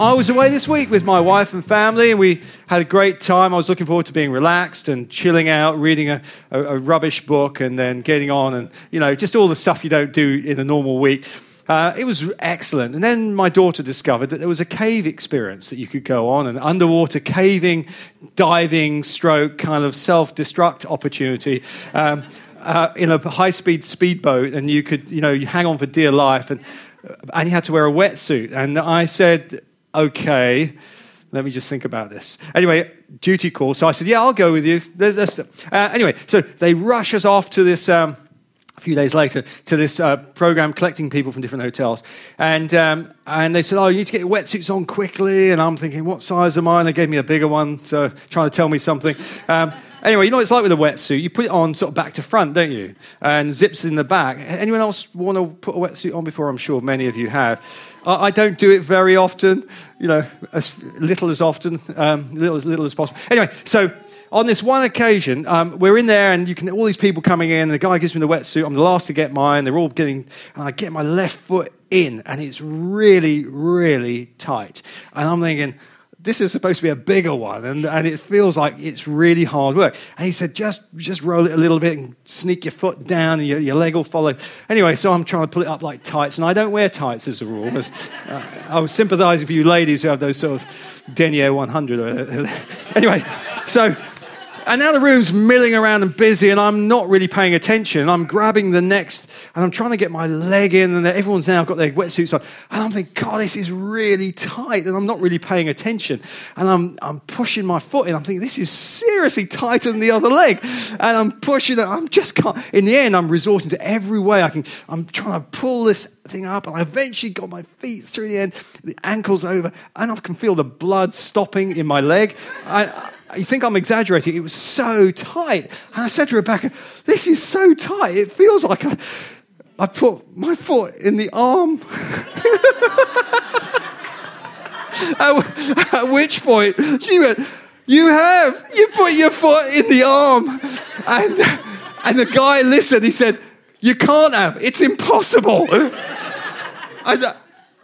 I was away this week with my wife and family, and we had a great time. I was looking forward to being relaxed and chilling out, reading a, a, a rubbish book, and then getting on, and you know, just all the stuff you don't do in a normal week. Uh, it was excellent. And then my daughter discovered that there was a cave experience that you could go on, an underwater caving, diving, stroke kind of self destruct opportunity. Um, uh, in a high speed speedboat, and you could, you know, you hang on for dear life, and, and you had to wear a wetsuit. And I said, okay, let me just think about this. Anyway, duty call. So I said, yeah, I'll go with you. There's, there's, uh, anyway, so they rush us off to this. Um, a few days later, to this uh, program collecting people from different hotels, and um, and they said, "Oh, you need to get your wetsuits on quickly." And I'm thinking, "What size am I?" And they gave me a bigger one, so trying to tell me something. Um, Anyway, you know what it's like with a wetsuit. You put it on sort of back to front, don't you? And zips in the back. Anyone else want to put a wetsuit on before? I'm sure many of you have. I don't do it very often, you know, as little as often, um, little as little as possible. Anyway, so on this one occasion, um, we're in there and you can all these people coming in. The guy gives me the wetsuit. I'm the last to get mine. They're all getting, and I get my left foot in, and it's really, really tight. And I'm thinking, this is supposed to be a bigger one, and, and it feels like it's really hard work. And he said, just, just roll it a little bit and sneak your foot down, and your, your leg will follow. Anyway, so I'm trying to pull it up like tights, and I don't wear tights as a rule. Uh, I was sympathizing for you ladies who have those sort of denier 100. anyway, so and now the room's milling around and busy, and I'm not really paying attention. I'm grabbing the next, and I'm trying to get my leg in, and everyone's now got their wetsuits on. And I'm thinking, God, this is really tight, and I'm not really paying attention. And I'm, I'm pushing my foot in. I'm thinking, this is seriously tighter than the other leg. And I'm pushing it. I'm just can't. In the end, I'm resorting to every way I can. I'm trying to pull this thing up, and I eventually got my feet through the end, the ankles over, and I can feel the blood stopping in my leg. I, you think I'm exaggerating? It was so tight. And I said to Rebecca, This is so tight. It feels like I, I put my foot in the arm. at, which point she went, You have. You put your foot in the arm. And, and the guy listened. He said, You can't have. It's impossible. I,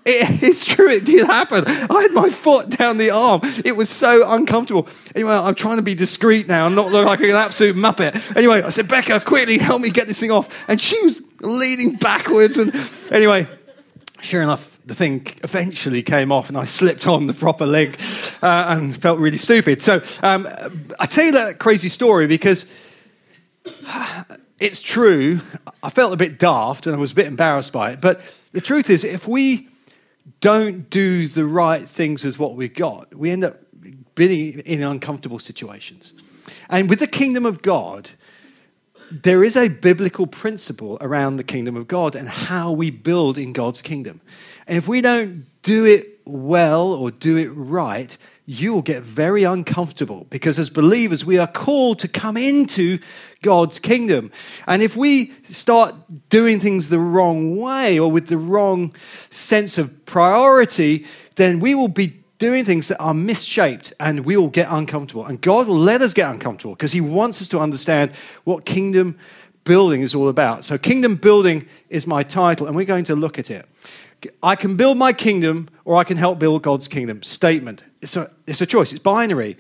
it, it's true, it did happen. I had my foot down the arm. It was so uncomfortable. Anyway, I'm trying to be discreet now and not look like an absolute muppet. Anyway, I said, Becca, quickly help me get this thing off. And she was leaning backwards. And anyway, sure enough, the thing eventually came off and I slipped on the proper leg uh, and felt really stupid. So um, I tell you that crazy story because it's true. I felt a bit daft and I was a bit embarrassed by it. But the truth is, if we don't do the right things with what we've got, we end up being in uncomfortable situations. And with the kingdom of God, there is a biblical principle around the kingdom of God and how we build in God's kingdom. And if we don't do it well or do it right, you will get very uncomfortable because as believers, we are called to come into God's kingdom. And if we start doing things the wrong way or with the wrong sense of priority, then we will be doing things that are misshaped and we will get uncomfortable. And God will let us get uncomfortable because He wants us to understand what kingdom building is all about. So, kingdom building is my title, and we're going to look at it. I can build my kingdom or I can help build God's kingdom. Statement. It's a, it's a choice, it's binary.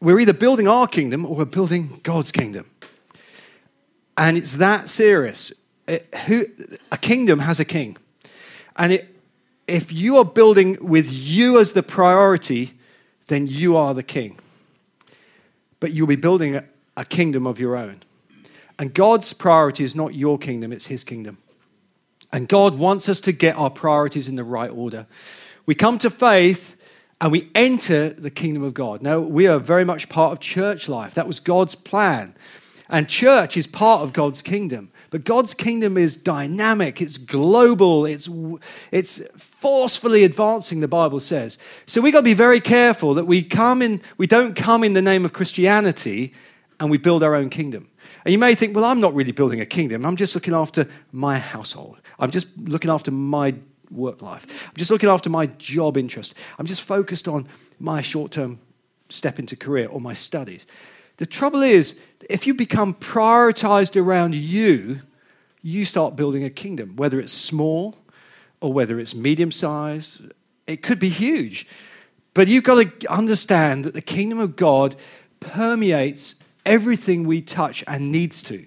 We're either building our kingdom or we're building God's kingdom. And it's that serious. It, who, a kingdom has a king. And it, if you are building with you as the priority, then you are the king. But you'll be building a, a kingdom of your own. And God's priority is not your kingdom, it's his kingdom. And God wants us to get our priorities in the right order. We come to faith and we enter the kingdom of God. Now, we are very much part of church life. That was God's plan. And church is part of God's kingdom. But God's kingdom is dynamic, it's global, it's, it's forcefully advancing, the Bible says. So we've got to be very careful that we come in, we don't come in the name of Christianity and we build our own kingdom. And you may think, well, I'm not really building a kingdom. I'm just looking after my household. I'm just looking after my work life. I'm just looking after my job interest. I'm just focused on my short term step into career or my studies. The trouble is, if you become prioritized around you, you start building a kingdom, whether it's small or whether it's medium sized. It could be huge. But you've got to understand that the kingdom of God permeates everything we touch and needs to.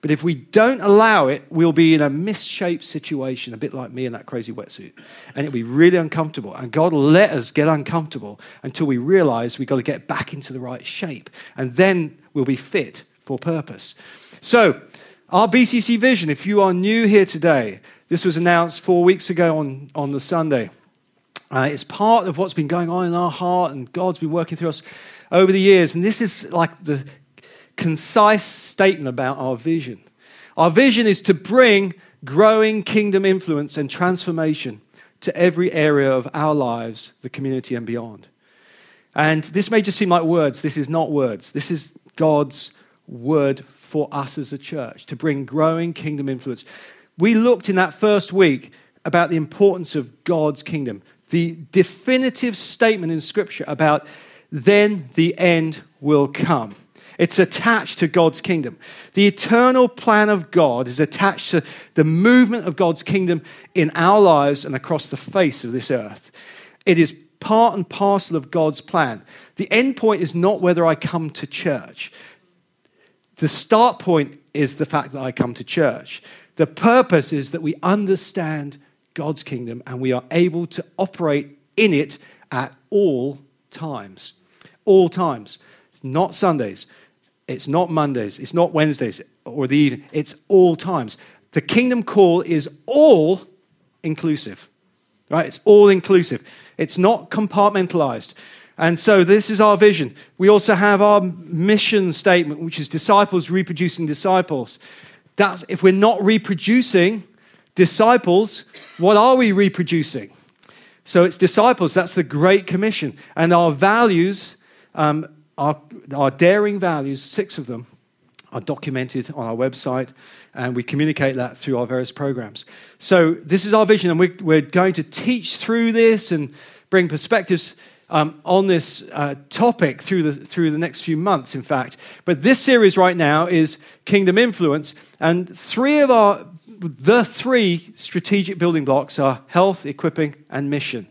But if we don't allow it, we'll be in a misshaped situation, a bit like me in that crazy wetsuit. And it'll be really uncomfortable. And God will let us get uncomfortable until we realize we've got to get back into the right shape. And then we'll be fit for purpose. So, our BCC vision, if you are new here today, this was announced four weeks ago on, on the Sunday. Uh, it's part of what's been going on in our heart, and God's been working through us over the years. And this is like the concise statement about our vision. Our vision is to bring growing kingdom influence and transformation to every area of our lives, the community, and beyond. And this may just seem like words. This is not words. This is God's word for us as a church to bring growing kingdom influence. We looked in that first week about the importance of God's kingdom, the definitive statement in Scripture about then the end will come. It's attached to God's kingdom. The eternal plan of God is attached to the movement of God's kingdom in our lives and across the face of this earth. It is part and parcel of God's plan. The end point is not whether I come to church. The start point is the fact that I come to church. The purpose is that we understand God's kingdom and we are able to operate in it at all times. All times. Not Sundays, it's not Mondays, it's not Wednesdays or the evening, it's all times. The kingdom call is all inclusive, right? It's all inclusive, it's not compartmentalized. And so this is our vision. We also have our mission statement, which is disciples reproducing disciples. That's if we're not reproducing disciples, what are we reproducing? So it's disciples, that's the Great Commission. And our values um, our, our daring values, six of them, are documented on our website, and we communicate that through our various programs. So, this is our vision, and we're, we're going to teach through this and bring perspectives um, on this uh, topic through the, through the next few months, in fact. But this series right now is Kingdom Influence, and three of our the three strategic building blocks are health, equipping, and mission.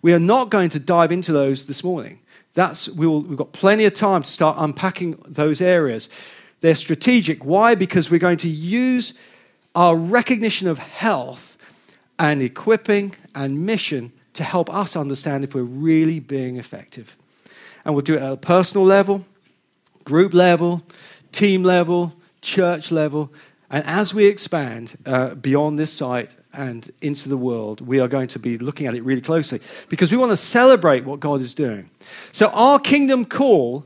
We are not going to dive into those this morning. That's, we will, we've got plenty of time to start unpacking those areas. They're strategic. Why? Because we're going to use our recognition of health and equipping and mission to help us understand if we're really being effective. And we'll do it at a personal level, group level, team level, church level. And as we expand uh, beyond this site and into the world, we are going to be looking at it really closely because we want to celebrate what God is doing. So, our kingdom call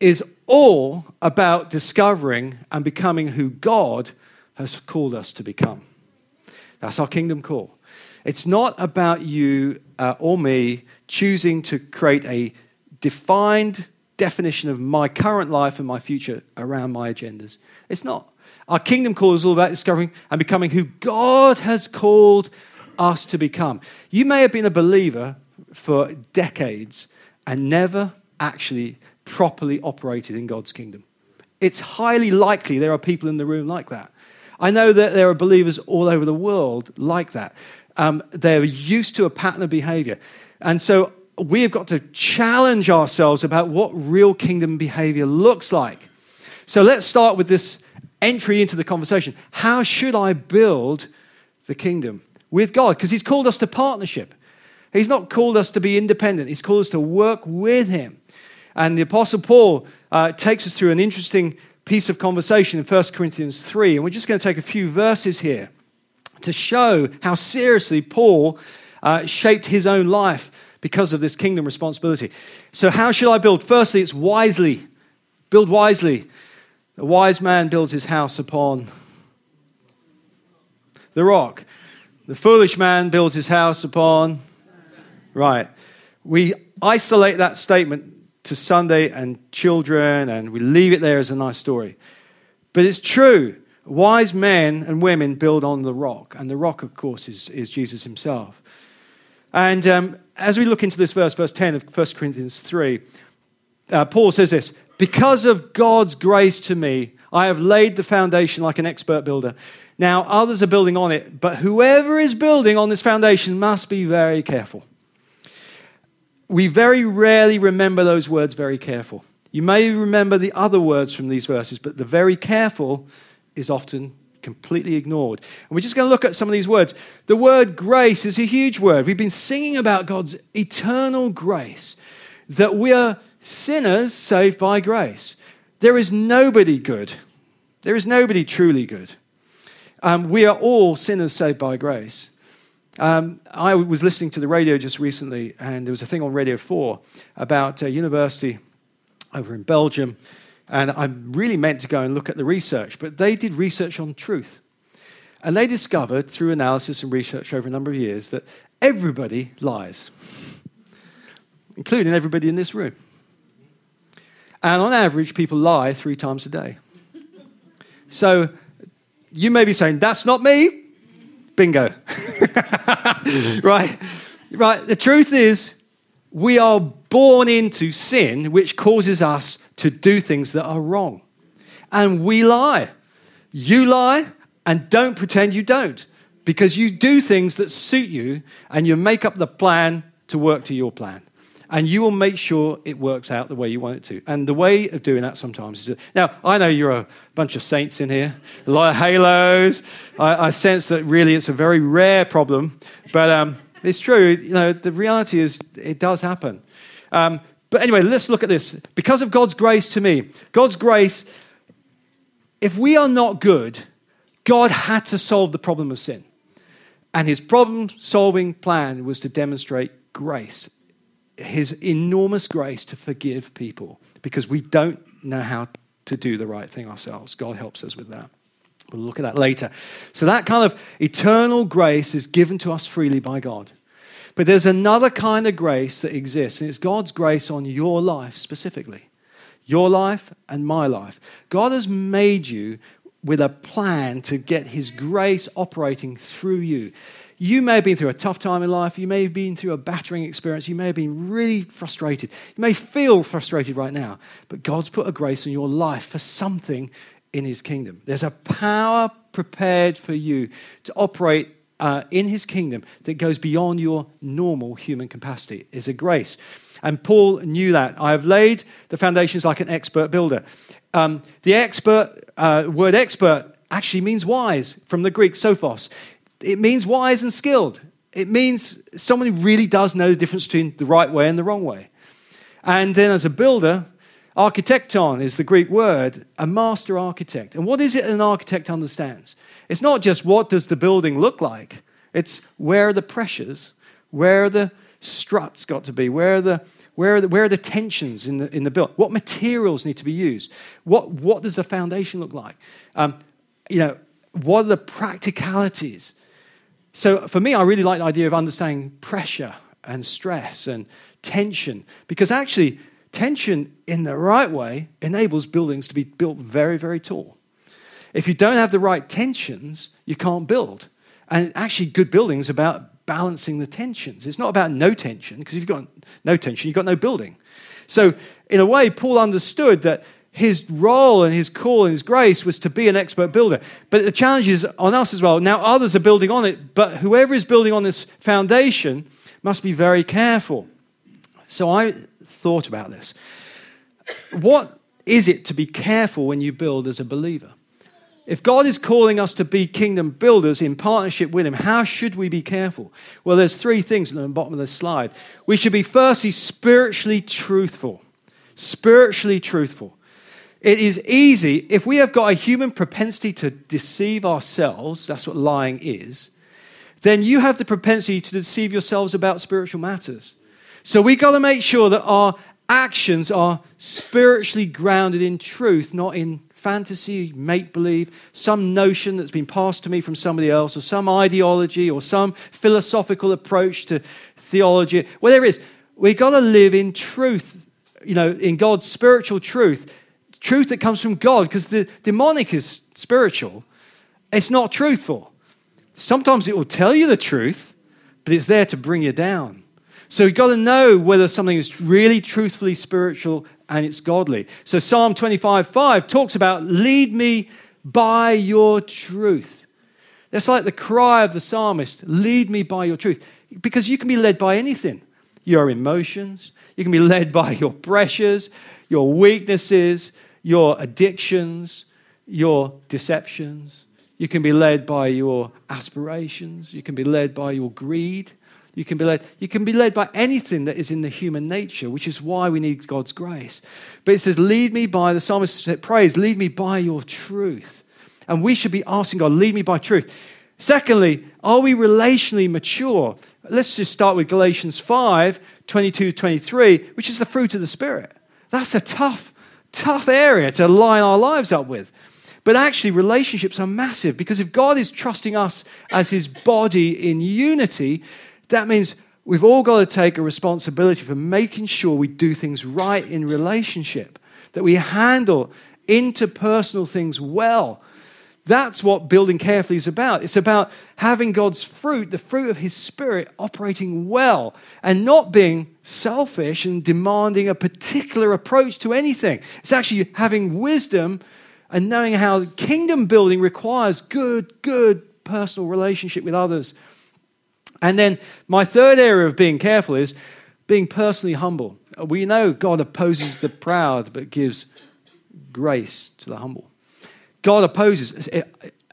is all about discovering and becoming who God has called us to become. That's our kingdom call. It's not about you uh, or me choosing to create a defined definition of my current life and my future around my agendas. It's not. Our kingdom call is all about discovering and becoming who God has called us to become. You may have been a believer for decades and never actually properly operated in God's kingdom. It's highly likely there are people in the room like that. I know that there are believers all over the world like that. Um, they're used to a pattern of behavior. And so we have got to challenge ourselves about what real kingdom behavior looks like. So let's start with this entry into the conversation. How should I build the kingdom with God? Because He's called us to partnership. He's not called us to be independent, He's called us to work with Him. And the Apostle Paul uh, takes us through an interesting piece of conversation in 1 Corinthians 3. And we're just going to take a few verses here to show how seriously Paul uh, shaped his own life because of this kingdom responsibility. So, how should I build? Firstly, it's wisely. Build wisely. The wise man builds his house upon the rock. The foolish man builds his house upon. Right. We isolate that statement to Sunday and children and we leave it there as a nice story. But it's true. Wise men and women build on the rock. And the rock, of course, is, is Jesus himself. And um, as we look into this verse, verse 10 of 1 Corinthians 3, uh, Paul says this Because of God's grace to me, I have laid the foundation like an expert builder. Now others are building on it, but whoever is building on this foundation must be very careful. We very rarely remember those words very careful. You may remember the other words from these verses, but the very careful is often completely ignored. And we're just going to look at some of these words. The word grace is a huge word. We've been singing about God's eternal grace, that we are sinners saved by grace. There is nobody good, there is nobody truly good. Um, we are all sinners saved by grace. Um, I was listening to the radio just recently, and there was a thing on Radio 4 about a university over in Belgium. And I really meant to go and look at the research, but they did research on truth. And they discovered through analysis and research over a number of years that everybody lies, including everybody in this room. And on average, people lie three times a day. So you may be saying, That's not me. Bingo. right? Right. The truth is, we are born into sin, which causes us to do things that are wrong. And we lie. You lie, and don't pretend you don't, because you do things that suit you, and you make up the plan to work to your plan and you will make sure it works out the way you want it to. And the way of doing that sometimes is now, I know you're a bunch of saints in here, a lot of halos. I, I sense that really it's a very rare problem, but um, it's true. You know, the reality is it does happen. Um, but anyway, let's look at this. Because of God's grace to me, God's grace, if we are not good, God had to solve the problem of sin. And his problem solving plan was to demonstrate grace his enormous grace to forgive people because we don't know how to do the right thing ourselves. God helps us with that. We'll look at that later. So, that kind of eternal grace is given to us freely by God. But there's another kind of grace that exists, and it's God's grace on your life specifically. Your life and my life. God has made you with a plan to get His grace operating through you. You may have been through a tough time in life. You may have been through a battering experience. You may have been really frustrated. You may feel frustrated right now. But God's put a grace in your life for something in His kingdom. There's a power prepared for you to operate uh, in His kingdom that goes beyond your normal human capacity. Is a grace. And Paul knew that. I have laid the foundations like an expert builder. Um, the expert uh, word expert actually means wise from the Greek sophos it means wise and skilled. It means someone who really does know the difference between the right way and the wrong way. And then as a builder, architecton is the Greek word, a master architect. And what is it an architect understands? It's not just what does the building look like, it's where are the pressures, where are the struts got to be, where are the where are the, where are the tensions in the, in the build? What materials need to be used? What, what does the foundation look like? Um, you know, what are the practicalities? So for me, I really like the idea of understanding pressure and stress and tension because actually, tension in the right way enables buildings to be built very, very tall. If you don't have the right tensions, you can't build. And actually, good buildings about balancing the tensions. It's not about no tension, because if you've got no tension, you've got no building. So, in a way, Paul understood that his role and his call and his grace was to be an expert builder. But the challenge is on us as well. Now, others are building on it, but whoever is building on this foundation must be very careful. So I thought about this. What is it to be careful when you build as a believer? If God is calling us to be kingdom builders in partnership with Him, how should we be careful? Well, there's three things at the bottom of the slide. We should be firstly spiritually truthful. Spiritually truthful. It is easy, if we have got a human propensity to deceive ourselves, that's what lying is, then you have the propensity to deceive yourselves about spiritual matters. So we got to make sure that our actions are spiritually grounded in truth, not in fantasy, make believe, some notion that's been passed to me from somebody else, or some ideology, or some philosophical approach to theology, whatever it is. We've got to live in truth, you know, in God's spiritual truth truth that comes from God, because the demonic is spiritual, it's not truthful. Sometimes it will tell you the truth, but it's there to bring you down. So you've got to know whether something is really truthfully spiritual and it's godly. So Psalm 25 5 talks about, lead me by your truth. That's like the cry of the psalmist lead me by your truth. Because you can be led by anything your emotions, you can be led by your pressures, your weaknesses, your addictions, your deceptions. You can be led by your aspirations. You can be led by your greed. You can be led, you can be led by anything that is in the human nature, which is why we need God's grace. But it says, Lead me by, the psalmist prays, lead me by your truth. And we should be asking God, lead me by truth. Secondly, are we relationally mature? Let's just start with Galatians 5 22 23, which is the fruit of the Spirit. That's a tough, tough area to line our lives up with. But actually, relationships are massive because if God is trusting us as his body in unity, that means we've all got to take a responsibility for making sure we do things right in relationship, that we handle interpersonal things well. That's what building carefully is about. It's about having God's fruit, the fruit of His Spirit, operating well and not being selfish and demanding a particular approach to anything. It's actually having wisdom and knowing how kingdom building requires good, good personal relationship with others and then my third area of being careful is being personally humble. We know God opposes the proud but gives grace to the humble. God opposes.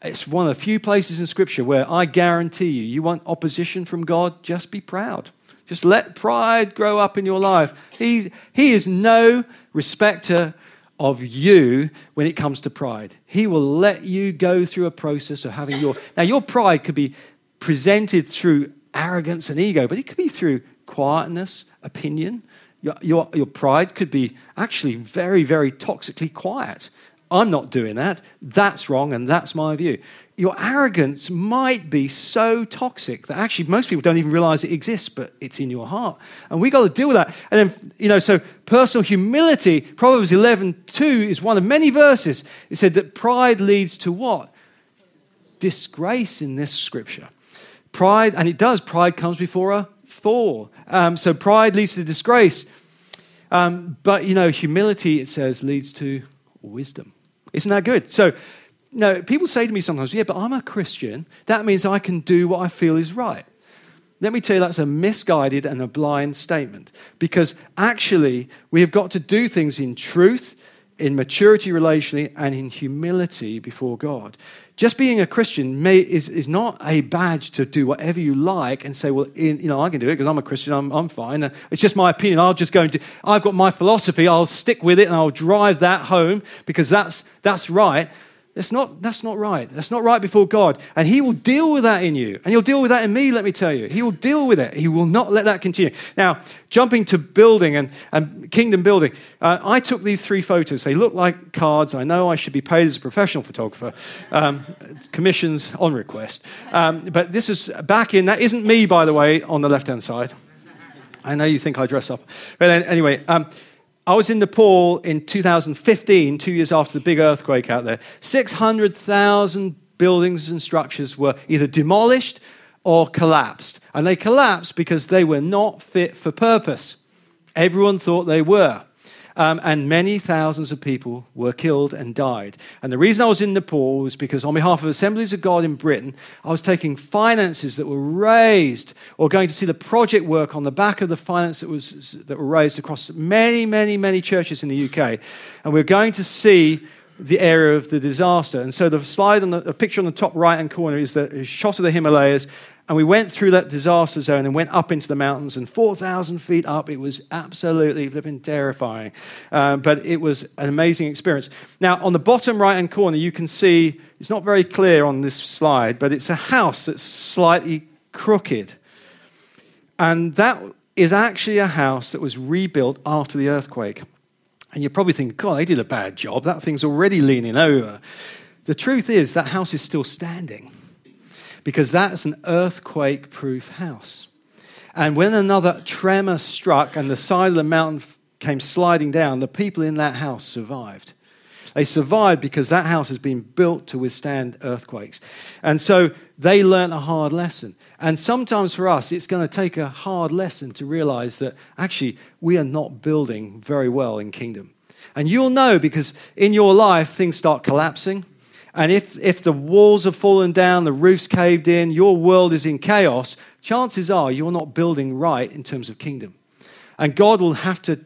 It's one of the few places in Scripture where I guarantee you, you want opposition from God, just be proud. Just let pride grow up in your life. He, he is no respecter of you when it comes to pride. He will let you go through a process of having your. Now, your pride could be presented through arrogance and ego, but it could be through quietness, opinion. Your, your, your pride could be actually very, very toxically quiet. I'm not doing that. That's wrong, and that's my view. Your arrogance might be so toxic that actually most people don't even realize it exists, but it's in your heart. And we got to deal with that. And then, you know, so personal humility, Proverbs 11 2 is one of many verses. It said that pride leads to what? Disgrace in this scripture. Pride, and it does, pride comes before a fall. Um, so pride leads to disgrace. Um, but, you know, humility, it says, leads to wisdom. Isn't that good? So, know, people say to me sometimes, yeah, but I'm a Christian. That means I can do what I feel is right. Let me tell you, that's a misguided and a blind statement because actually we have got to do things in truth, in maturity relationally, and in humility before God. Just being a Christian may, is, is not a badge to do whatever you like and say, well, in, you know, I can do it because I'm a Christian, I'm, I'm fine. Uh, it's just my opinion. I'll just go and do, I've got my philosophy, I'll stick with it and I'll drive that home because that's, that's right. That's not, that's not right. That's not right before God. And He will deal with that in you. And He'll deal with that in me, let me tell you. He will deal with it. He will not let that continue. Now, jumping to building and, and kingdom building, uh, I took these three photos. They look like cards. I know I should be paid as a professional photographer, um, commissions on request. Um, but this is back in, that isn't me, by the way, on the left hand side. I know you think I dress up. But anyway, um, I was in Nepal in 2015, two years after the big earthquake out there. 600,000 buildings and structures were either demolished or collapsed. And they collapsed because they were not fit for purpose. Everyone thought they were. Um, and many thousands of people were killed and died. And the reason I was in Nepal was because, on behalf of Assemblies of God in Britain, I was taking finances that were raised or going to see the project work on the back of the finance that, was, that were raised across many, many, many churches in the UK. And we we're going to see the area of the disaster. And so the slide on the, the picture on the top right hand corner is the shot of the Himalayas and we went through that disaster zone and went up into the mountains, and 4,000 feet up, it was absolutely flipping terrifying. Um, but it was an amazing experience. Now, on the bottom right hand corner, you can see it's not very clear on this slide, but it's a house that's slightly crooked. And that is actually a house that was rebuilt after the earthquake. And you're probably thinking, God, they did a bad job. That thing's already leaning over. The truth is, that house is still standing because that's an earthquake proof house. And when another tremor struck and the side of the mountain came sliding down, the people in that house survived. They survived because that house has been built to withstand earthquakes. And so they learned a hard lesson. And sometimes for us, it's going to take a hard lesson to realize that actually we are not building very well in kingdom. And you'll know because in your life, things start collapsing. And if, if the walls have fallen down, the roof's caved in, your world is in chaos, chances are you're not building right in terms of kingdom. And God will have to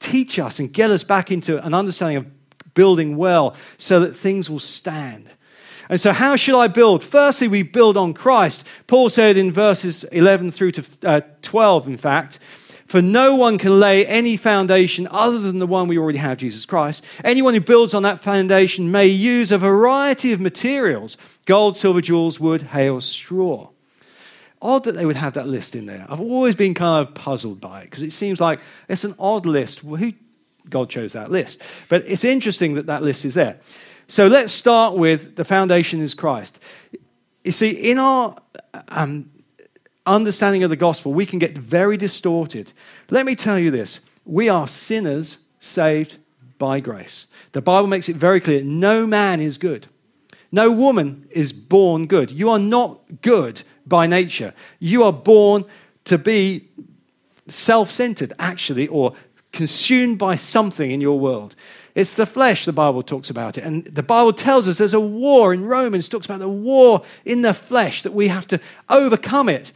teach us and get us back into an understanding of building well so that things will stand. And so, how should I build? Firstly, we build on Christ. Paul said in verses 11 through to uh, 12, in fact, for no one can lay any foundation other than the one we already have, Jesus Christ. Anyone who builds on that foundation may use a variety of materials gold, silver, jewels, wood, hail, straw. Odd that they would have that list in there. I've always been kind of puzzled by it because it seems like it's an odd list. Well, who God chose that list? But it's interesting that that list is there. So let's start with the foundation is Christ. You see, in our um, understanding of the gospel, we can get very distorted. Let me tell you this we are sinners saved by grace. The Bible makes it very clear no man is good, no woman is born good. You are not good by nature. You are born to be self centered, actually, or consumed by something in your world. It's the flesh, the Bible talks about it. And the Bible tells us there's a war in Romans, talks about the war in the flesh, that we have to overcome it.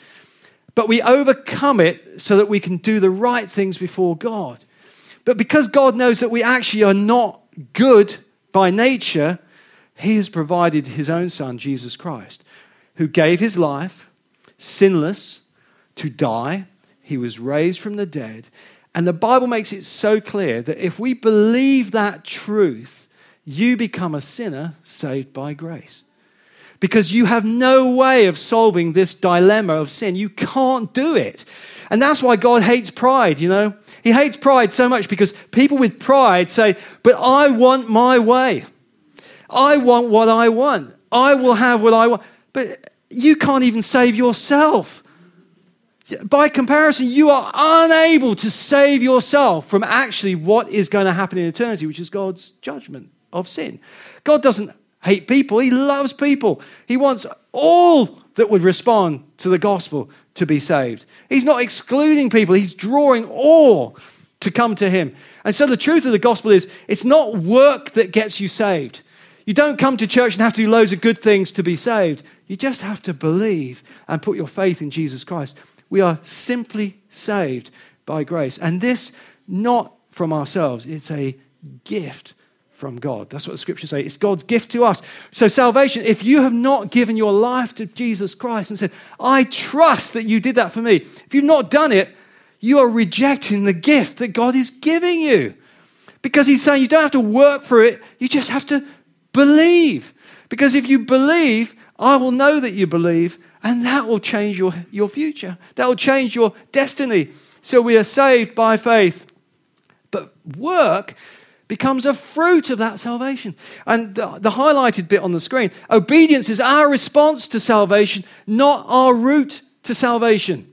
But we overcome it so that we can do the right things before God. But because God knows that we actually are not good by nature, He has provided His own Son, Jesus Christ, who gave His life, sinless, to die. He was raised from the dead. And the Bible makes it so clear that if we believe that truth, you become a sinner saved by grace because you have no way of solving this dilemma of sin. You can't do it. And that's why God hates pride, you know? He hates pride so much because people with pride say, But I want my way. I want what I want. I will have what I want. But you can't even save yourself. By comparison, you are unable to save yourself from actually what is going to happen in eternity, which is God's judgment of sin. God doesn't hate people. He loves people. He wants all that would respond to the gospel to be saved. He's not excluding people, he's drawing all to come to him. And so the truth of the gospel is it's not work that gets you saved. You don't come to church and have to do loads of good things to be saved. You just have to believe and put your faith in Jesus Christ. We are simply saved by grace. And this not from ourselves, it's a gift from God. That's what the scriptures say. It's God's gift to us. So, salvation, if you have not given your life to Jesus Christ and said, I trust that you did that for me, if you've not done it, you are rejecting the gift that God is giving you. Because He's saying you don't have to work for it, you just have to believe. Because if you believe, I will know that you believe, and that will change your, your future. That will change your destiny. So, we are saved by faith. But work becomes a fruit of that salvation. And the, the, highlighted bit on the screen obedience is our response to salvation, not our route to salvation.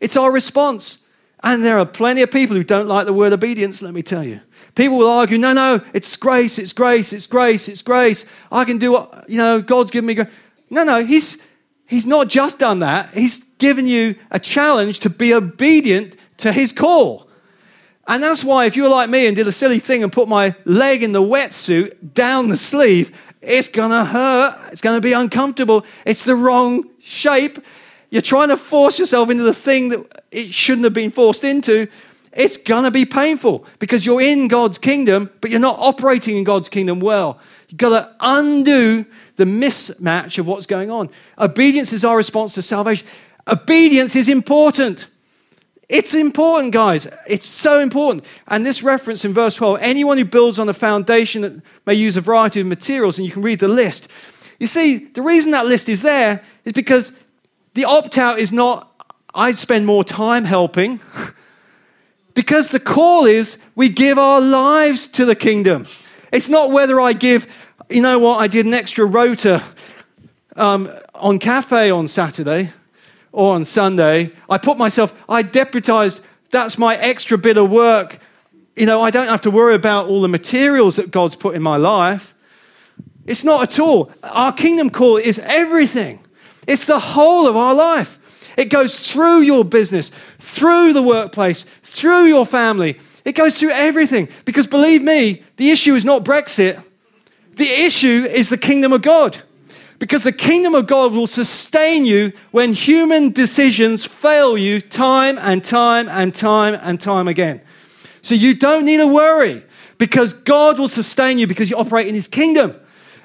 It's our response. And there are plenty of people who don't like the word obedience, let me tell you. People will argue, no, no, it's grace, it's grace, it's grace, it's grace. I can do what, you know, God's given me grace. No, no, he's, he's not just done that. He's given you a challenge to be obedient to his call. And that's why, if you're like me and did a silly thing and put my leg in the wetsuit down the sleeve, it's gonna hurt. It's gonna be uncomfortable. It's the wrong shape. You're trying to force yourself into the thing that it shouldn't have been forced into. It's gonna be painful because you're in God's kingdom, but you're not operating in God's kingdom well. You've got to undo the mismatch of what's going on. Obedience is our response to salvation. Obedience is important. It's important, guys. It's so important. And this reference in verse 12 anyone who builds on a foundation that may use a variety of materials, and you can read the list. You see, the reason that list is there is because the opt out is not, I'd spend more time helping. because the call is we give our lives to the kingdom. It's not whether I give, you know what, I did an extra rota um, on cafe on Saturday or on Sunday. I put myself, I deputized, that's my extra bit of work. you know, I don't have to worry about all the materials that God's put in my life. It's not at all. Our kingdom call is everything, it's the whole of our life. It goes through your business, through the workplace, through your family. It goes through everything. Because believe me, the issue is not Brexit, the issue is the kingdom of God. Because the kingdom of God will sustain you when human decisions fail you time and time and time and time again. So you don't need to worry because God will sustain you because you operate in his kingdom.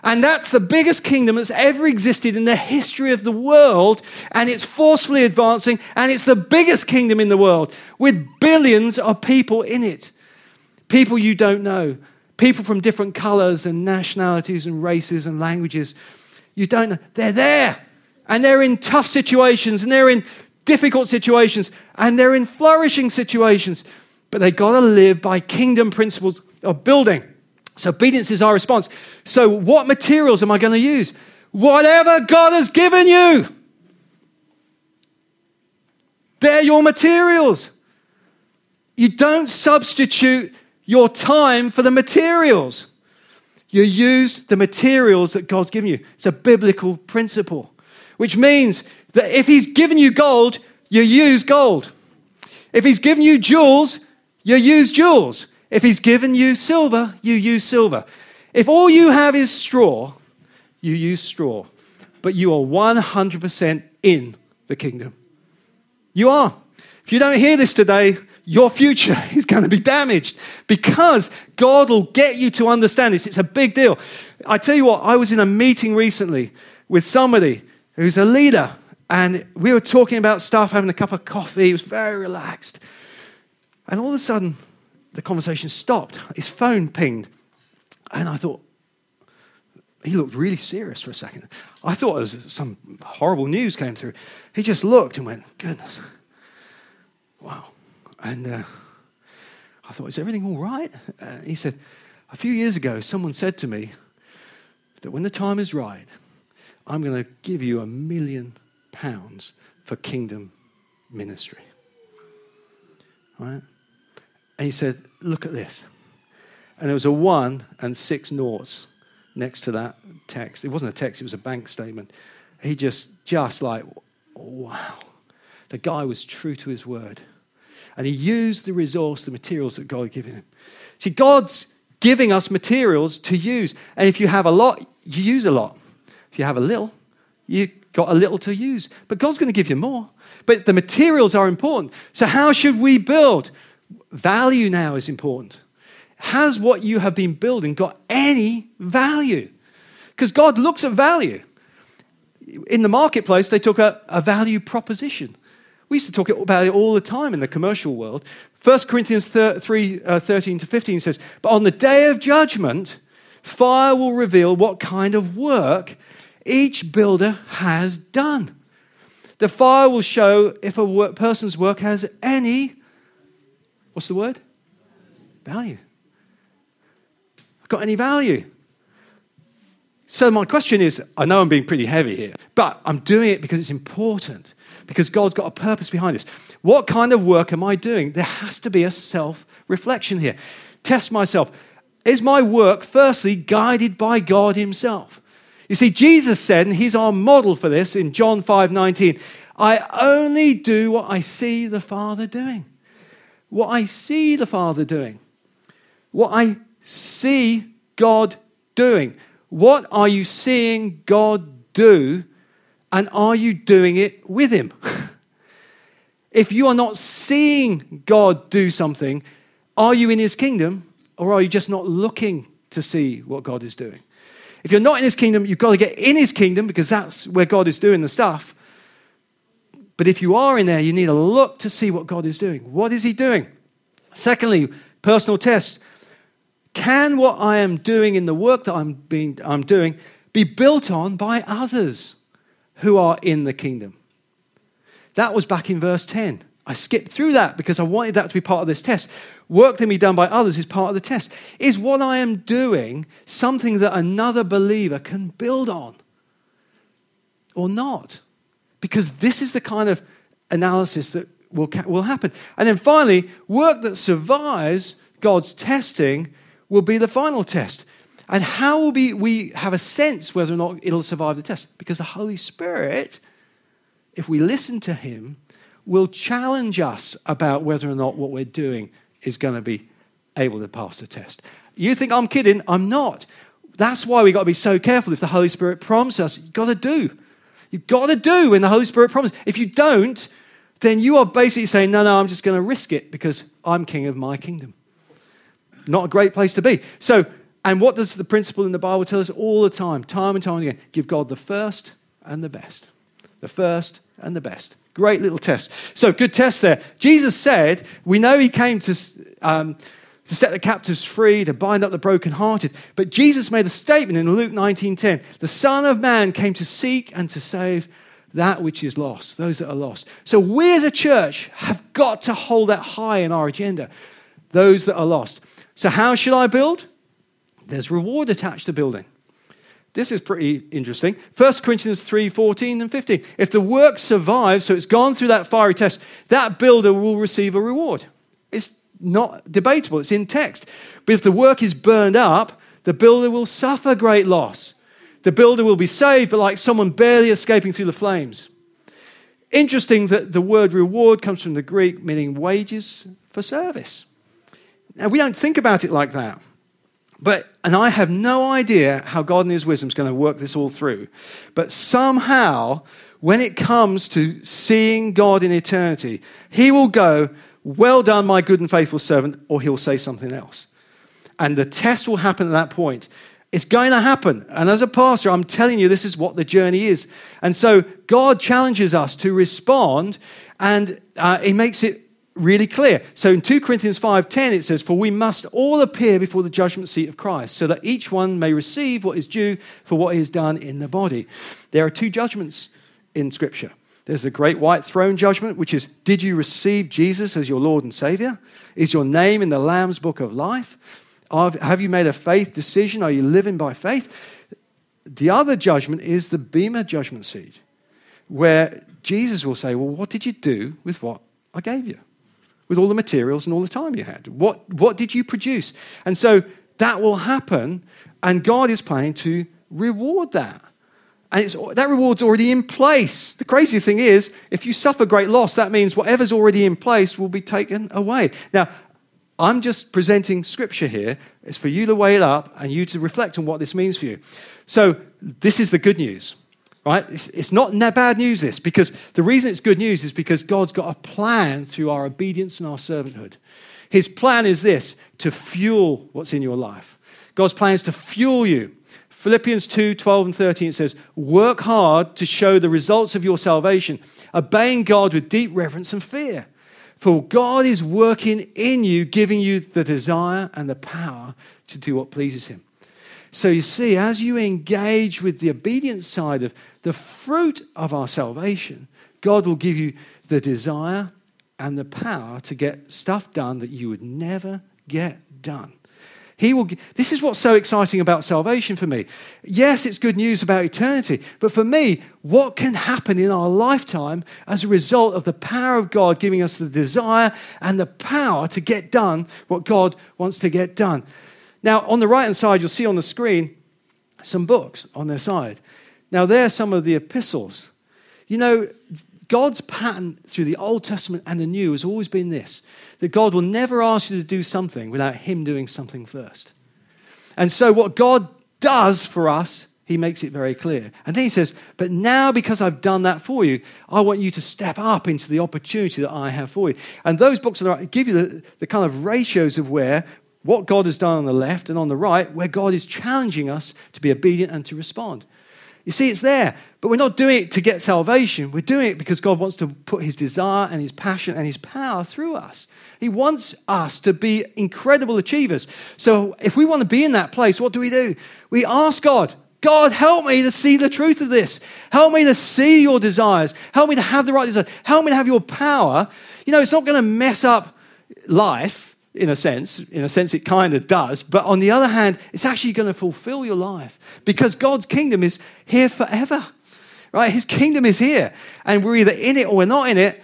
And that's the biggest kingdom that's ever existed in the history of the world. And it's forcefully advancing. And it's the biggest kingdom in the world with billions of people in it. People you don't know, people from different colors and nationalities and races and languages. You don't know. They're there. And they're in tough situations and they're in difficult situations and they're in flourishing situations but they got to live by kingdom principles of building. So obedience is our response. So, what materials am I going to use? Whatever God has given you. They're your materials. You don't substitute your time for the materials. You use the materials that God's given you. It's a biblical principle, which means that if He's given you gold, you use gold. If He's given you jewels, you use jewels. If he's given you silver, you use silver. If all you have is straw, you use straw. But you are 100% in the kingdom. You are. If you don't hear this today, your future is going to be damaged because God will get you to understand this. It's a big deal. I tell you what, I was in a meeting recently with somebody who's a leader, and we were talking about stuff, having a cup of coffee. He was very relaxed. And all of a sudden, the conversation stopped. His phone pinged. And I thought, he looked really serious for a second. I thought it was some horrible news came through. He just looked and went, goodness, wow. And uh, I thought, is everything all right? Uh, he said, a few years ago, someone said to me that when the time is right, I'm going to give you a million pounds for kingdom ministry. Right? And he said, Look at this. And there was a one and six noughts next to that text. It wasn't a text, it was a bank statement. He just, just like, wow. The guy was true to his word. And he used the resource, the materials that God had given him. See, God's giving us materials to use. And if you have a lot, you use a lot. If you have a little, you got a little to use. But God's going to give you more. But the materials are important. So, how should we build? Value now is important. Has what you have been building got any value? Because God looks at value. In the marketplace, they took a, a value proposition. We used to talk about it all the time in the commercial world. 1 Corinthians 3 uh, 13 to 15 says, But on the day of judgment, fire will reveal what kind of work each builder has done. The fire will show if a work, person's work has any What's the word? Value. Got any value? So, my question is I know I'm being pretty heavy here, but I'm doing it because it's important, because God's got a purpose behind this. What kind of work am I doing? There has to be a self reflection here. Test myself. Is my work, firstly, guided by God Himself? You see, Jesus said, and He's our model for this in John 5 19, I only do what I see the Father doing what I see the Father doing, what I see God doing. What are you seeing God do, and are you doing it with Him? if you are not seeing God do something, are you in His kingdom, or are you just not looking to see what God is doing? If you're not in His kingdom, you've got to get in His kingdom because that's where God is doing the stuff. But if you are in there, you need to look to see what God is doing. What is He doing? Secondly, personal test. Can what I am doing in the work that I'm, being, I'm doing be built on by others who are in the kingdom? That was back in verse 10. I skipped through that because I wanted that to be part of this test. Work that be done by others is part of the test. Is what I am doing something that another believer can build on or not? Because this is the kind of analysis that will, will happen. And then finally, work that survives God's testing will be the final test. And how will we, we have a sense whether or not it'll survive the test? Because the Holy Spirit, if we listen to Him, will challenge us about whether or not what we're doing is going to be able to pass the test. You think I'm kidding? I'm not. That's why we've got to be so careful if the Holy Spirit prompts us. You've got to do. You've got to do when the Holy Spirit prompts. If you don't, then you are basically saying, no, no, I'm just going to risk it because I'm king of my kingdom. Not a great place to be. So, and what does the principle in the Bible tell us all the time, time and time again? Give God the first and the best. The first and the best. Great little test. So, good test there. Jesus said, we know he came to, um, to set the captives free, to bind up the brokenhearted. But Jesus made a statement in Luke 19:10. The Son of Man came to seek and to save that which is lost, those that are lost. So we as a church have got to hold that high in our agenda, those that are lost. So, how should I build? There's reward attached to building. This is pretty interesting. 1 Corinthians 3 14 and 15. If the work survives, so it's gone through that fiery test, that builder will receive a reward. It's not debatable, it's in text. But if the work is burned up, the builder will suffer great loss. The builder will be saved, but like someone barely escaping through the flames. Interesting that the word reward comes from the Greek meaning wages for service. Now, we don't think about it like that. But, and I have no idea how God in His wisdom is going to work this all through. But somehow, when it comes to seeing God in eternity, He will go, Well done, my good and faithful servant, or He'll say something else. And the test will happen at that point. It's going to happen. And as a pastor, I'm telling you, this is what the journey is. And so God challenges us to respond, and uh, He makes it really clear. So in 2 Corinthians 5:10 it says for we must all appear before the judgment seat of Christ so that each one may receive what is due for what he has done in the body. There are two judgments in scripture. There's the great white throne judgment which is did you receive Jesus as your Lord and Savior? Is your name in the Lamb's book of life? Have you made a faith decision? Are you living by faith? The other judgment is the Bema judgment seat, where Jesus will say, Well, what did you do with what I gave you? With all the materials and all the time you had? What, what did you produce? And so that will happen, and God is planning to reward that. And that reward's already in place. The crazy thing is, if you suffer great loss, that means whatever's already in place will be taken away. Now, I'm just presenting scripture here. It's for you to weigh it up and you to reflect on what this means for you. So, this is the good news, right? It's, it's not bad news, this, because the reason it's good news is because God's got a plan through our obedience and our servanthood. His plan is this to fuel what's in your life. God's plan is to fuel you. Philippians 2 12 and 13 says, Work hard to show the results of your salvation, obeying God with deep reverence and fear. For God is working in you, giving you the desire and the power to do what pleases Him. So you see, as you engage with the obedience side of the fruit of our salvation, God will give you the desire and the power to get stuff done that you would never get done. He will, this is what's so exciting about salvation for me. Yes, it's good news about eternity, but for me, what can happen in our lifetime as a result of the power of God giving us the desire and the power to get done what God wants to get done? Now, on the right hand side, you'll see on the screen some books on their side. Now, there are some of the epistles. You know, God's pattern through the Old Testament and the New has always been this that God will never ask you to do something without Him doing something first. And so, what God does for us, He makes it very clear. And then He says, But now, because I've done that for you, I want you to step up into the opportunity that I have for you. And those books give you the, the kind of ratios of where what God has done on the left and on the right, where God is challenging us to be obedient and to respond. You see, it's there, but we're not doing it to get salvation. We're doing it because God wants to put his desire and his passion and his power through us. He wants us to be incredible achievers. So if we want to be in that place, what do we do? We ask God, God, help me to see the truth of this. Help me to see your desires. Help me to have the right desire. Help me to have your power. You know, it's not going to mess up life in a sense. In a sense, it kind of does. But on the other hand, it's actually going to fulfill your life because God's kingdom is here forever, right? His kingdom is here. And we're either in it or we're not in it.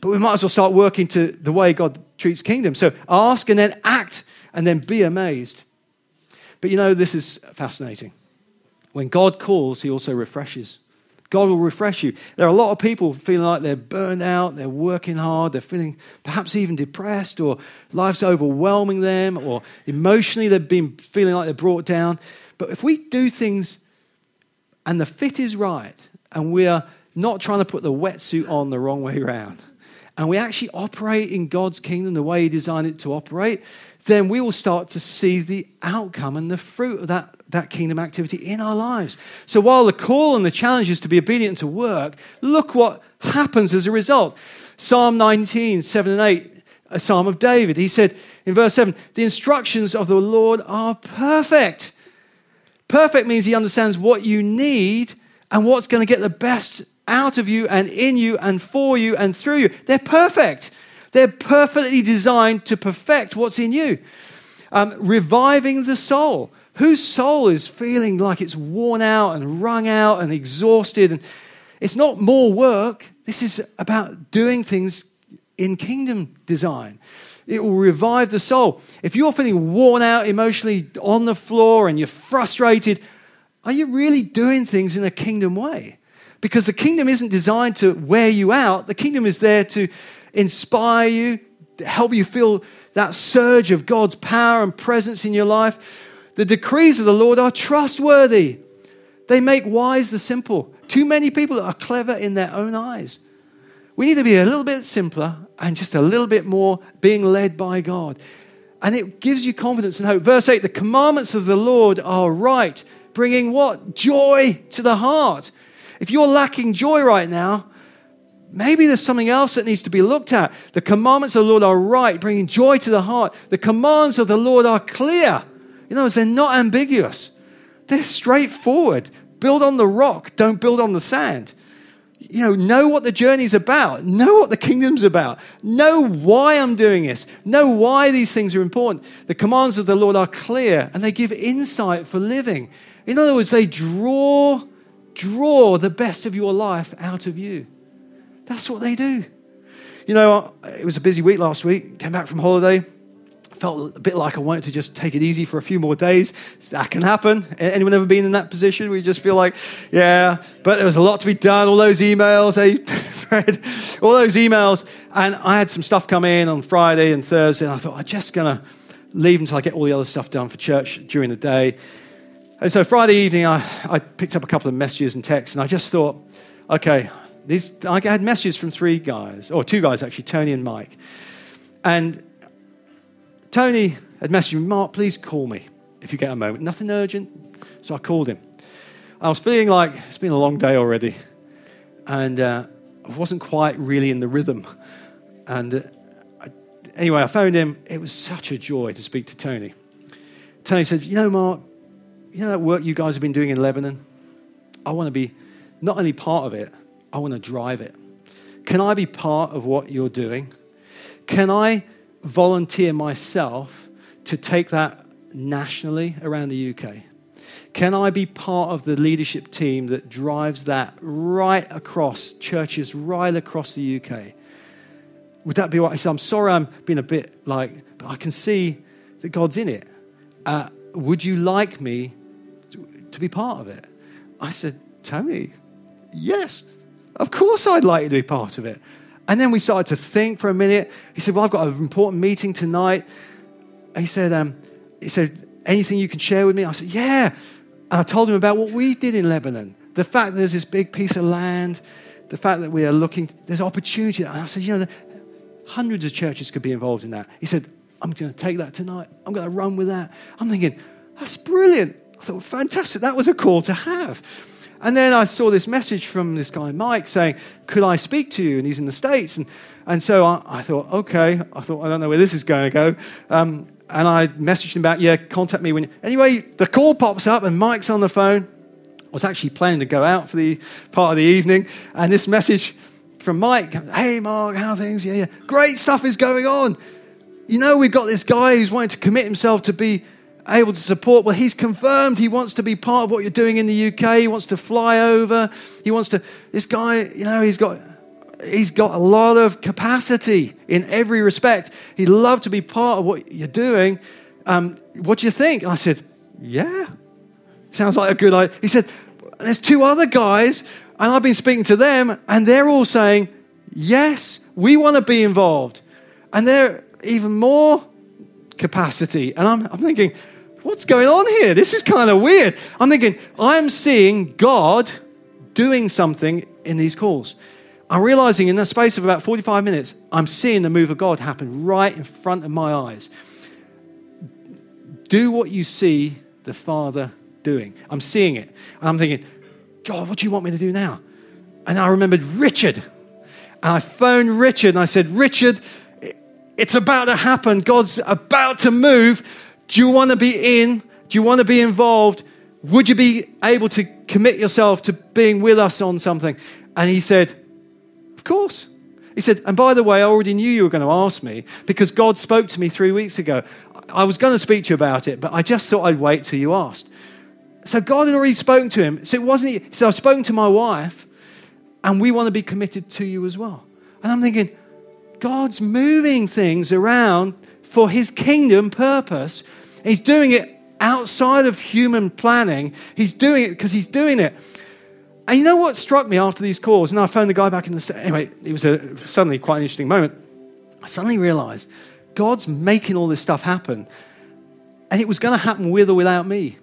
but we might as well start working to the way God treats kingdom. So ask and then act and then be amazed. But you know, this is fascinating. When God calls, he also refreshes. God will refresh you. There are a lot of people feeling like they're burned out, they're working hard, they're feeling perhaps even depressed, or life's overwhelming them, or emotionally they've been feeling like they're brought down. But if we do things and the fit is right, and we are not trying to put the wetsuit on the wrong way around, and we actually operate in God's kingdom the way He designed it to operate, then we will start to see the outcome and the fruit of that, that kingdom activity in our lives. So while the call and the challenge is to be obedient to work, look what happens as a result. Psalm 19, 7 and 8, a psalm of David. He said in verse 7 The instructions of the Lord are perfect. Perfect means he understands what you need and what's going to get the best out of you and in you and for you and through you. They're perfect. They're perfectly designed to perfect what's in you. Um, reviving the soul. Whose soul is feeling like it's worn out and wrung out and exhausted? And it's not more work. This is about doing things in kingdom design. It will revive the soul. If you're feeling worn out emotionally on the floor and you're frustrated, are you really doing things in a kingdom way? Because the kingdom isn't designed to wear you out, the kingdom is there to inspire you, to help you feel that surge of God's power and presence in your life. The decrees of the Lord are trustworthy. They make wise the simple. Too many people are clever in their own eyes. We need to be a little bit simpler and just a little bit more being led by God. And it gives you confidence and hope. Verse 8 the commandments of the Lord are right, bringing what? Joy to the heart. If you're lacking joy right now, Maybe there's something else that needs to be looked at. The commandments of the Lord are right, bringing joy to the heart. The commands of the Lord are clear. In other words, they're not ambiguous, they're straightforward. Build on the rock, don't build on the sand. You know, know what the journey's about, know what the kingdom's about, know why I'm doing this, know why these things are important. The commands of the Lord are clear and they give insight for living. In other words, they draw, draw the best of your life out of you. That's what they do. You know, it was a busy week last week. Came back from holiday. Felt a bit like I wanted to just take it easy for a few more days. That can happen. Anyone ever been in that position? We just feel like, yeah, but there was a lot to be done. All those emails, hey, Fred, all those emails. And I had some stuff come in on Friday and Thursday, and I thought, I'm just going to leave until I get all the other stuff done for church during the day. And so Friday evening, I, I picked up a couple of messages and texts, and I just thought, okay, these, I had messages from three guys, or two guys actually, Tony and Mike. And Tony had messaged me, Mark, please call me if you get a moment. Nothing urgent. So I called him. I was feeling like it's been a long day already. And uh, I wasn't quite really in the rhythm. And uh, I, anyway, I phoned him. It was such a joy to speak to Tony. Tony said, You know, Mark, you know that work you guys have been doing in Lebanon? I want to be not only part of it, I want to drive it. Can I be part of what you're doing? Can I volunteer myself to take that nationally around the UK? Can I be part of the leadership team that drives that right across churches, right across the UK? Would that be what I said? I'm sorry I'm being a bit like, but I can see that God's in it. Uh, would you like me to, be part of it? I said, Tony, yes. Of course, I'd like you to be part of it. And then we started to think for a minute. He said, Well, I've got an important meeting tonight. he said, um, he said, Anything you can share with me? I said, Yeah. And I told him about what we did in Lebanon. The fact that there's this big piece of land, the fact that we are looking, there's opportunity. And I said, You know, hundreds of churches could be involved in that. He said, I'm going to take that tonight. I'm going to run with that. I'm thinking, That's brilliant. I thought, Fantastic. That was a call to have. And then I saw this message from this guy, Mike, saying, Could I speak to you? And he's in the States. And, and so I, I thought, Okay. I thought, I don't know where this is going to go. Um, and I messaged him back, Yeah, contact me when. Anyway, the call pops up and Mike's on the phone. I was actually planning to go out for the part of the evening. And this message from Mike, Hey, Mark, how things? Yeah, yeah. Great stuff is going on. You know, we've got this guy who's wanting to commit himself to be able to support. Well, he's confirmed he wants to be part of what you're doing in the UK. He wants to fly over. He wants to, this guy, you know, he's got, he's got a lot of capacity in every respect. He'd love to be part of what you're doing. Um, what do you think? And I said, yeah, sounds like a good idea. He said, there's two other guys, and I've been speaking to them, and they're all saying, yes, we want to be involved. And they're even more capacity. And I'm, I'm thinking, what's going on here? This is kind of weird. I'm thinking, I'm seeing God doing something in these calls. I'm realizing in the space of about 45 minutes, I'm seeing the move of God happen right in front of my eyes. Do what you see the Father doing. I'm seeing it. And I'm thinking, God, what do you want me to do now? And I remembered Richard. And I phoned Richard and I said, Richard, it's about to happen. God's about to move. Do you want to be in? Do you want to be involved? Would you be able to commit yourself to being with us on something? And he said, Of course. He said, And by the way, I already knew you were going to ask me because God spoke to me three weeks ago. I was going to speak to you about it, but I just thought I'd wait till you asked. So God had already spoken to him. So it wasn't, he so I've spoken to my wife, and we want to be committed to you as well. And I'm thinking, God's moving things around for his kingdom purpose. He's doing it outside of human planning. He's doing it because he's doing it. And you know what struck me after these calls? And I phoned the guy back in the. Anyway, it was a, suddenly quite an interesting moment. I suddenly realized God's making all this stuff happen. And it was going to happen with or without me.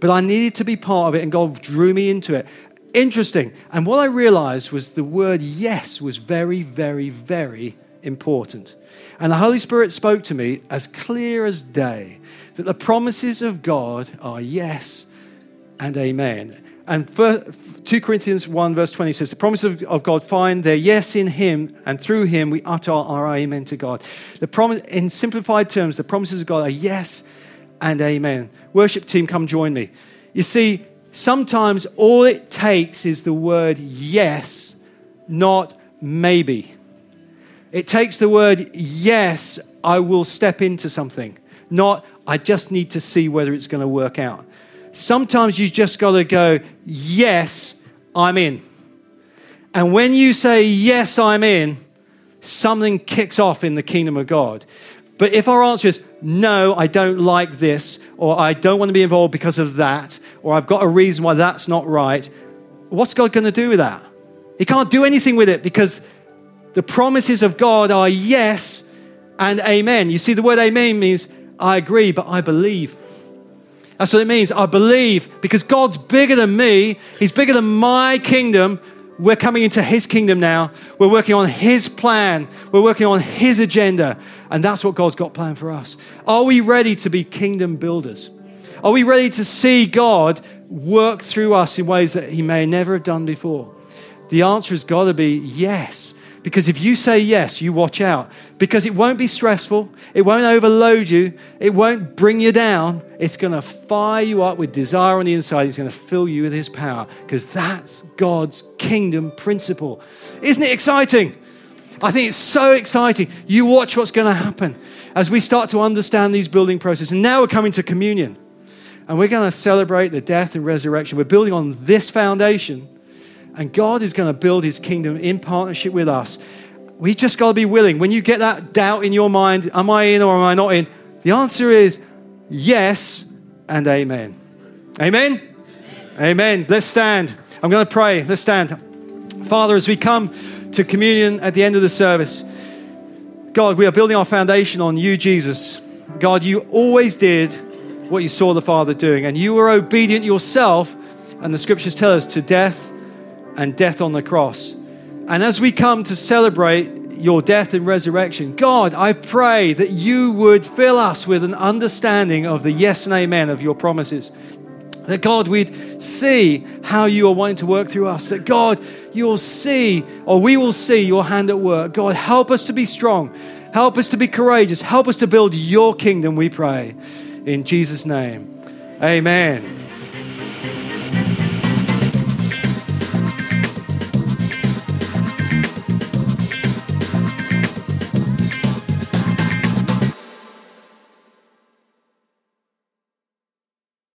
But I needed to be part of it, and God drew me into it. Interesting. And what I realized was the word yes was very, very, very important. And the Holy Spirit spoke to me as clear as day that the promises of God are yes and amen. And 2 Corinthians 1, verse 20 says, The promises of God find their yes in Him, and through Him we utter our amen to God. The promise, in simplified terms, the promises of God are yes and amen. Worship team, come join me. You see, sometimes all it takes is the word yes, not maybe. It takes the word yes, I will step into something, not I just need to see whether it's going to work out. Sometimes you just got to go, yes, I'm in. And when you say, yes, I'm in, something kicks off in the kingdom of God. But if our answer is, no, I don't like this, or I don't want to be involved because of that, or I've got a reason why that's not right, what's God going to do with that? He can't do anything with it because the promises of God are yes and amen. You see, the word amen means I agree, but I believe. That's what it means. I believe because God's bigger than me, He's bigger than my kingdom. We're coming into His kingdom now. We're working on His plan, we're working on His agenda. And that's what God's got planned for us. Are we ready to be kingdom builders? Are we ready to see God work through us in ways that He may never have done before? The answer has got to be yes. Because if you say yes, you watch out. Because it won't be stressful, it won't overload you, it won't bring you down. It's going to fire you up with desire on the inside. It's going to fill you with His power. Because that's God's kingdom principle. Isn't it exciting? I think it's so exciting. You watch what's going to happen as we start to understand these building processes. And now we're coming to communion. And we're going to celebrate the death and resurrection. We're building on this foundation and God is going to build his kingdom in partnership with us. We just got to be willing. When you get that doubt in your mind, am I in or am I not in? The answer is yes and amen. Amen? Amen. amen. Let's stand. I'm going to pray. Let's stand. Father, as we come to communion at the end of the service, God, we are building our foundation on you, Jesus. God, you always did what you saw the Father doing, and you were obedient yourself, and the scriptures tell us, to death and death on the cross. And as we come to celebrate your death and resurrection, God, I pray that you would fill us with an understanding of the yes and amen of your promises. That God, we'd see how you are wanting to work through us. That God, you'll see, or we will see your hand at work. God, help us to be strong. Help us to be courageous. Help us to build your kingdom, we pray. In Jesus' name, amen.